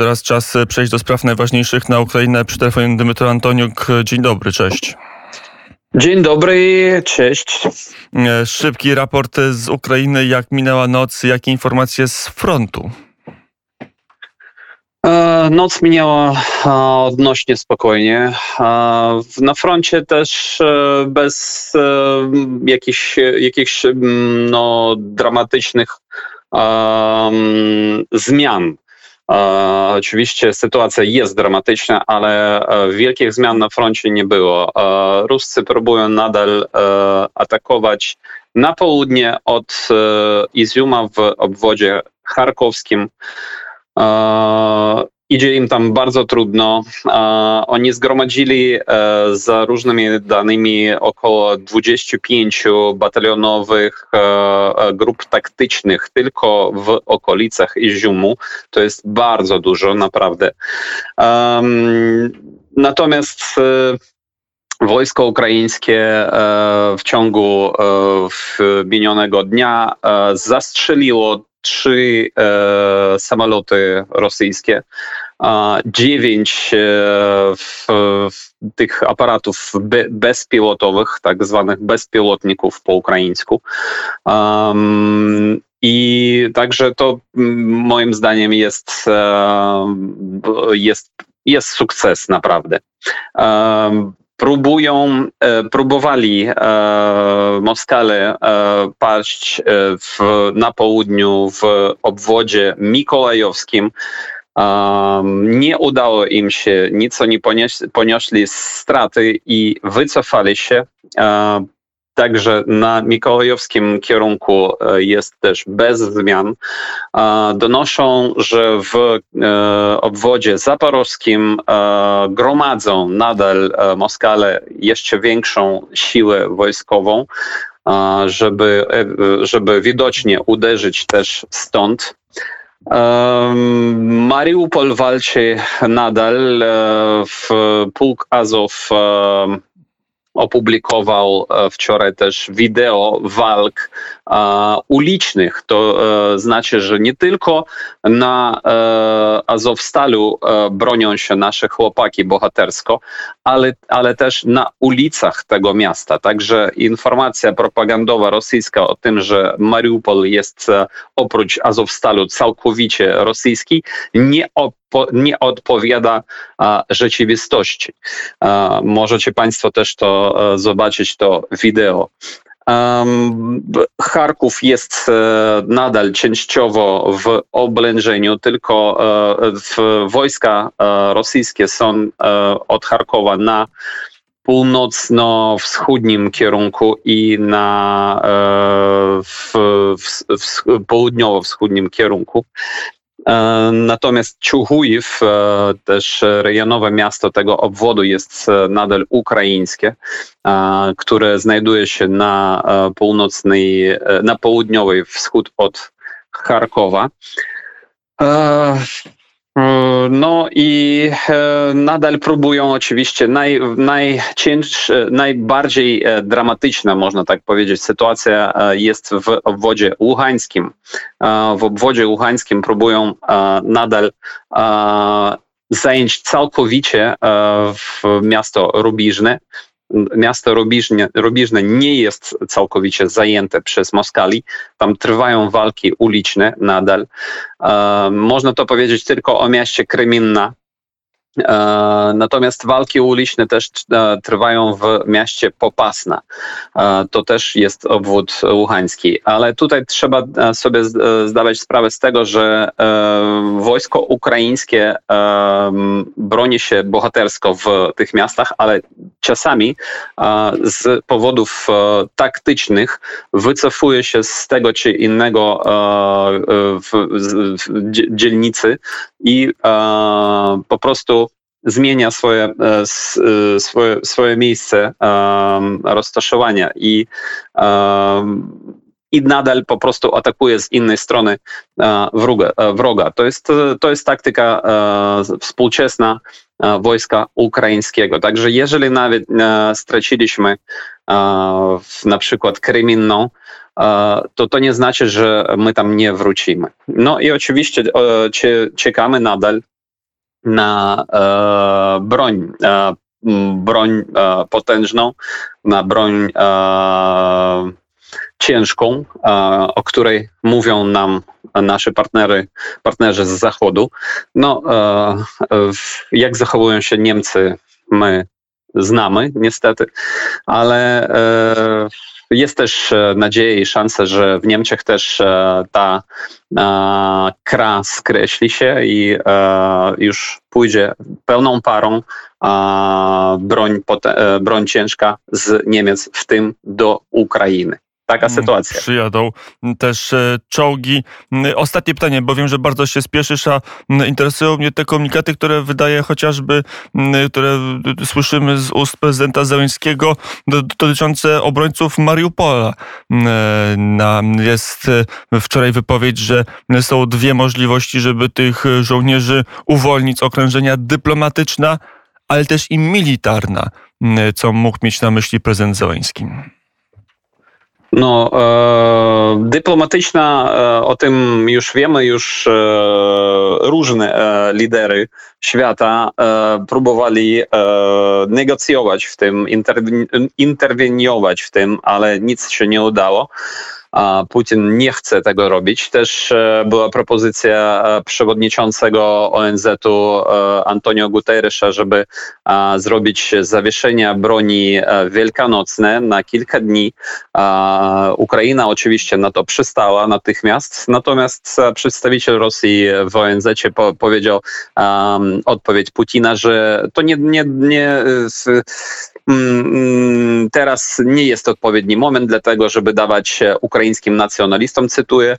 Teraz czas przejść do spraw najważniejszych na Ukrainę. Przy telefonie Dymitro Antoniuk. Dzień dobry, cześć. Dzień dobry, cześć. Szybki raport z Ukrainy. Jak minęła noc? Jakie informacje z frontu? E, noc minęła e, odnośnie spokojnie. E, na froncie też bez jakichś, jakichś no, dramatycznych um, zmian. Oczywiście sytuacja jest dramatyczna, ale wielkich zmian na froncie nie było. Ruscy próbują nadal atakować na południe od Iziuma w obwodzie charkowskim. Idzie im tam bardzo trudno. Oni zgromadzili e, za różnymi danymi około 25 batalionowych e, e, grup taktycznych tylko w okolicach Iziumu. To jest bardzo dużo, naprawdę. Natomiast Wojsko ukraińskie w ciągu minionego dnia zastrzeliło trzy e, samoloty rosyjskie, dziewięć e, tych aparatów be, bezpilotowych, tak zwanych bezpilotników po ukraińsku. Um, I także to moim zdaniem jest, e, jest, jest sukces naprawdę. Próbują, e, próbowali e, Moskale e, paść w, na południu w obwodzie mikołajowskim. Nie udało im się, nic oni ponieśli straty i wycofali się. Także na mikołajowskim kierunku e, jest też bez zmian. Donoszą, że w e, obwodzie zaporowskim e, gromadzą nadal Moskale jeszcze większą siłę wojskową, żeby, żeby widocznie uderzyć też stąd. Mariupol walczy nadal. W pułk Azow opublikował e, wczoraj też wideo walk e, ulicznych. To znaczy, że nie tylko na Azowstalu bronią się nasze chłopaki bohatersko, ale, ale też na ulicach tego miasta. Także informacja propagandowa rosyjska o tym, że Mariupol jest oprócz Azowstalu całkowicie rosyjski, nie nie odpowiada rzeczywistości. Możecie Państwo też to e, zobaczyć, to wideo. Charków jest e, nadal częściowo w oblężeniu, tylko e, wojska rosyjskie są od Charkowa na północno-wschodnim kierunku i na w, w, w południowo-wschodnim kierunku. E, natomiast Ciuchujew, e, też rejonowe miasto tego obwodu, jest e, nadal ukraińskie, które znajduje się na północnej, na południowej wschód od Charkowa. E, no i e, nadal próbują oczywiście naj, najcięższe, najbardziej e, dramatyczna, można tak powiedzieć, sytuacja jest w obwodzie łuchańskim. W obwodzie łuchańskim próbują nadal zająć całkowicie w miasto Rubiżne miasto Rubiżne, Rubiżne nie jest całkowicie zajęte przez Moskali. Tam trwają walki uliczne nadal. E, można to powiedzieć tylko o mieście Kryminna, E, natomiast walki uliczne też e, trwają w mieście Popasna. E, to też jest obwód łuchański. Ale tutaj trzeba sobie zdawać sprawę z tego, że wojsko ukraińskie broni się bohatersko w tych miastach, ale czasami z powodów taktycznych wycofuje się z tego czy innego dzielnicy i po prostu zmienia swoje, e, e, swoje, swoje miejsce roztaszowania i, i nadal po prostu atakuje z innej strony e, wroga. wroga. To, jest, to jest taktyka współczesna wojska ukraińskiego. Także jeżeli nawet straciliśmy na przykład Kryminną, to to nie znaczy, że my tam nie wrócimy. No i oczywiście czekamy nadal na broń, broń potężną, na broń ciężką, o której mówią nam nasi partnery, partnerzy z Zachodu. No, jak zachowują się Niemcy, my znamy niestety, ale jest też e, nadzieja i szansa, że w Niemczech też e, ta e, kra skreśli się i już pójdzie pełną parą broń, broń ciężka z Niemiec, w tym do Ukrainy taka mm, sytuacja. Przyjadą też e, czołgi. Mm, ostatnie pytanie, bo wiem, że bardzo się spieszysz, a mm, interesują mnie te komunikaty, które wydaje chociażby, które słyszymy z ust prezydenta Zeleńskiego dotyczące obrońców Mariupola. E, jest e, wczoraj wypowiedź, że są dwie możliwości, żeby tych żołnierzy uwolnić z okrężenia dyplomatyczna, ale też i militarna, co mógł mieć na myśli prezydent Zeleński. No, e, dyplomatyczna, e, o tym już wiemy, już e, różne e, lidery świata e, próbowali e, negocjować w tym, interweniować w tym, ale nic się nie udało. Putin nie chce tego robić. Też e, była propozycja e, przewodniczącego ONZ-u e, Antonio Guterresa, żeby zrobić zawieszenia broni wielkanocne na kilka dni. Ukraina oczywiście na to przystała natychmiast, natomiast przedstawiciel Rosji w ONZ powiedział um, odpowiedź Putina, że to nie, nie, nie teraz nie jest odpowiedni moment dlatego, żeby dawać ukraińskim nacjonalistom, cytuję,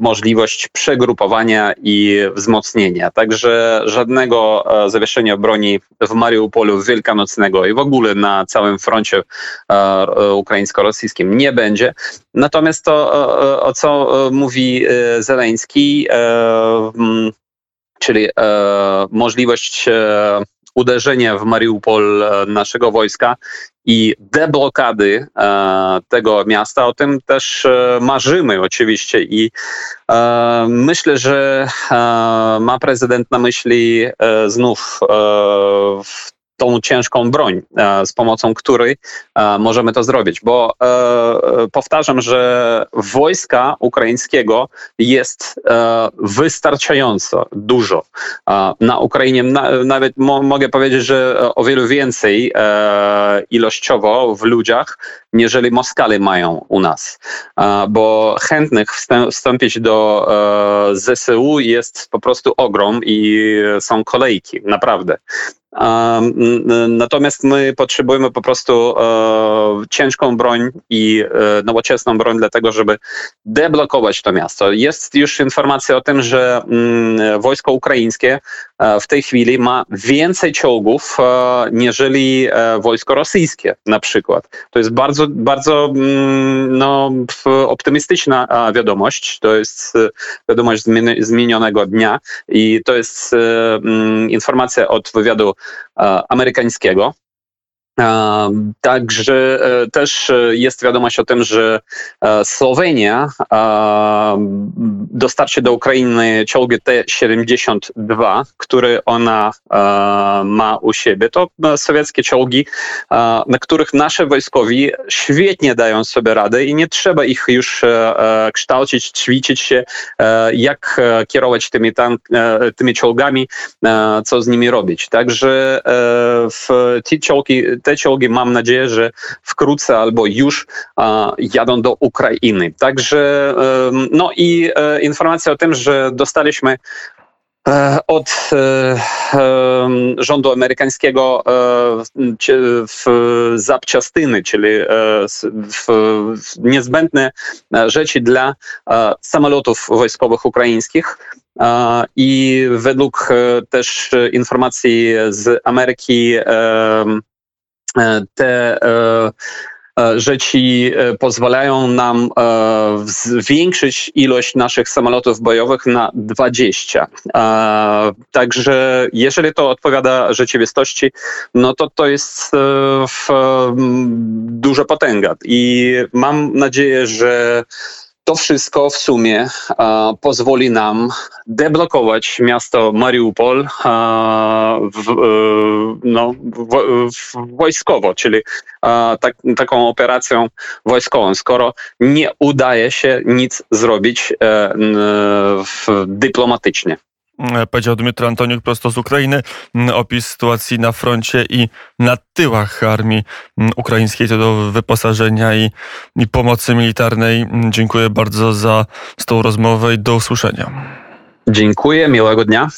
możliwość przegrupowania i wzmocnienia. Także żadnego e, zawieszenia broni w Mariupolu wielkanocnego i w ogóle na całym froncie e, ukraińsko-rosyjskim nie będzie. Natomiast to, o co mówi e, Zeleński, mm, czyli możliwość uderzenia w Mariupol e, naszego wojska i deblokady e, tego miasta. O tym też e, marzymy oczywiście i myślę, że ma prezydent na myśli znów w tą ciężką broń, e, z pomocą której e, możemy to zrobić. Bo e, powtarzam, że wojska ukraińskiego jest wystarczająco dużo. Na Ukrainie nawet mogę powiedzieć, że o wiele więcej ilościowo w ludziach, niżeli Moskale mają u nas. Bo chętnych wstąpić do ZSU jest po prostu ogrom i są kolejki, naprawdę. Natomiast my potrzebujemy po prostu e, ciężką broń i e, nowoczesną broń dlatego, żeby deblokować to miasto. Jest już informacja o tym, że mm, wojsko ukraińskie e, w tej chwili ma więcej czołgów niżeli wojsko rosyjskie na przykład. To jest bardzo, bardzo mm, no, optymistyczna wiadomość. To jest wiadomość zmienionego dnia i to jest mm, informacja od wywiadu amerykańskiego. Także e, też e, jest wiadomość o tym, że e, Słowenia dostarczy do Ukrainy czołgi T-72, które ona ma u siebie. To sowieckie czołgi, na których nasze wojskowi świetnie dają sobie radę i nie trzeba ich już kształcić, ćwiczyć się, jak kierować tymi, tank, tymi czołgami, co z nimi robić. Także w te czołgi, te czołgi mam nadzieję, że wkrótce albo już jadą do Ukrainy. Także no i e, informacja o tym, że dostaliśmy e, od e, rządu amerykańskiego w zapciastyny, czyli w niezbędne rzeczy dla samolotów wojskowych ukraińskich. I według też informacji z Ameryki te e, e, rzeczy pozwalają nam zwiększyć ilość naszych samolotów bojowych na 20. Także jeżeli to odpowiada rzeczywistości, no to to jest duża potęga i mam nadzieję, że to wszystko w sumie e, pozwoli nam deblokować miasto Mariupol e, w, e, no, w, w, wojskowo, czyli tak, taką operacją wojskową, skoro nie udaje się nic zrobić e, dyplomatycznie. E, powiedział Dmytro Antoniuk prosto z Ukrainy. Mm, opis sytuacji na froncie i na tyłach armii mm, ukraińskiej to do wyposażenia i, i pomocy militarnej. Mm, dziękuję bardzo za tą rozmowę i do usłyszenia. Dziękuję, miłego dnia.